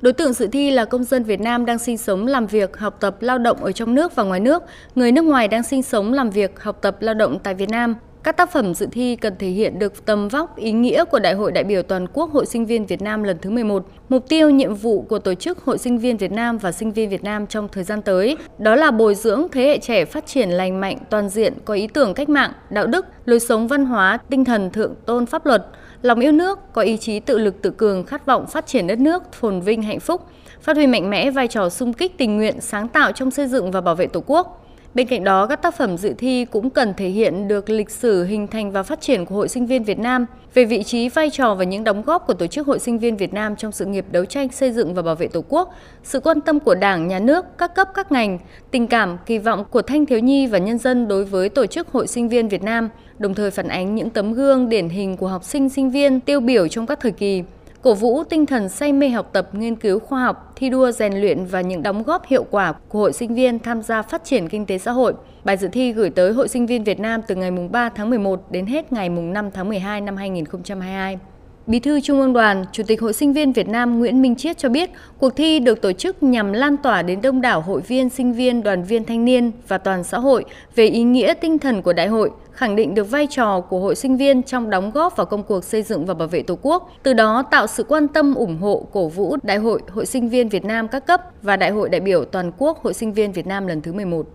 Đối tượng dự thi là công dân Việt Nam đang sinh sống, làm việc, học tập, lao động ở trong nước và ngoài nước, người nước ngoài đang sinh sống, làm việc, học tập, lao động tại Việt Nam. Các tác phẩm dự thi cần thể hiện được tầm vóc, ý nghĩa của Đại hội đại biểu toàn quốc Hội sinh viên Việt Nam lần thứ 11, mục tiêu, nhiệm vụ của tổ chức Hội sinh viên Việt Nam và sinh viên Việt Nam trong thời gian tới, đó là bồi dưỡng thế hệ trẻ phát triển lành mạnh, toàn diện, có ý tưởng cách mạng, đạo đức, lối sống văn hóa, tinh thần thượng tôn pháp luật, lòng yêu nước, có ý chí tự lực tự cường, khát vọng phát triển đất nước, phồn vinh hạnh phúc, phát huy mạnh mẽ vai trò sung kích tình nguyện, sáng tạo trong xây dựng và bảo vệ Tổ quốc. Bên cạnh đó, các tác phẩm dự thi cũng cần thể hiện được lịch sử hình thành và phát triển của Hội sinh viên Việt Nam, về vị trí, vai trò và những đóng góp của Tổ chức Hội sinh viên Việt Nam trong sự nghiệp đấu tranh xây dựng và bảo vệ Tổ quốc, sự quan tâm của Đảng, Nhà nước, các cấp các ngành, tình cảm, kỳ vọng của thanh thiếu nhi và nhân dân đối với Tổ chức Hội sinh viên Việt Nam, đồng thời phản ánh những tấm gương điển hình của học sinh sinh viên tiêu biểu trong các thời kỳ cổ vũ tinh thần say mê học tập, nghiên cứu khoa học, thi đua rèn luyện và những đóng góp hiệu quả của hội sinh viên tham gia phát triển kinh tế xã hội. Bài dự thi gửi tới Hội sinh viên Việt Nam từ ngày 3 tháng 11 đến hết ngày 5 tháng 12 năm 2022. Bí thư Trung ương Đoàn, Chủ tịch Hội sinh viên Việt Nam Nguyễn Minh Chiết cho biết, cuộc thi được tổ chức nhằm lan tỏa đến đông đảo hội viên, sinh viên, đoàn viên thanh niên và toàn xã hội về ý nghĩa tinh thần của đại hội, khẳng định được vai trò của hội sinh viên trong đóng góp vào công cuộc xây dựng và bảo vệ Tổ quốc, từ đó tạo sự quan tâm ủng hộ cổ vũ Đại hội Hội sinh viên Việt Nam các cấp và Đại hội đại biểu toàn quốc Hội sinh viên Việt Nam lần thứ 11.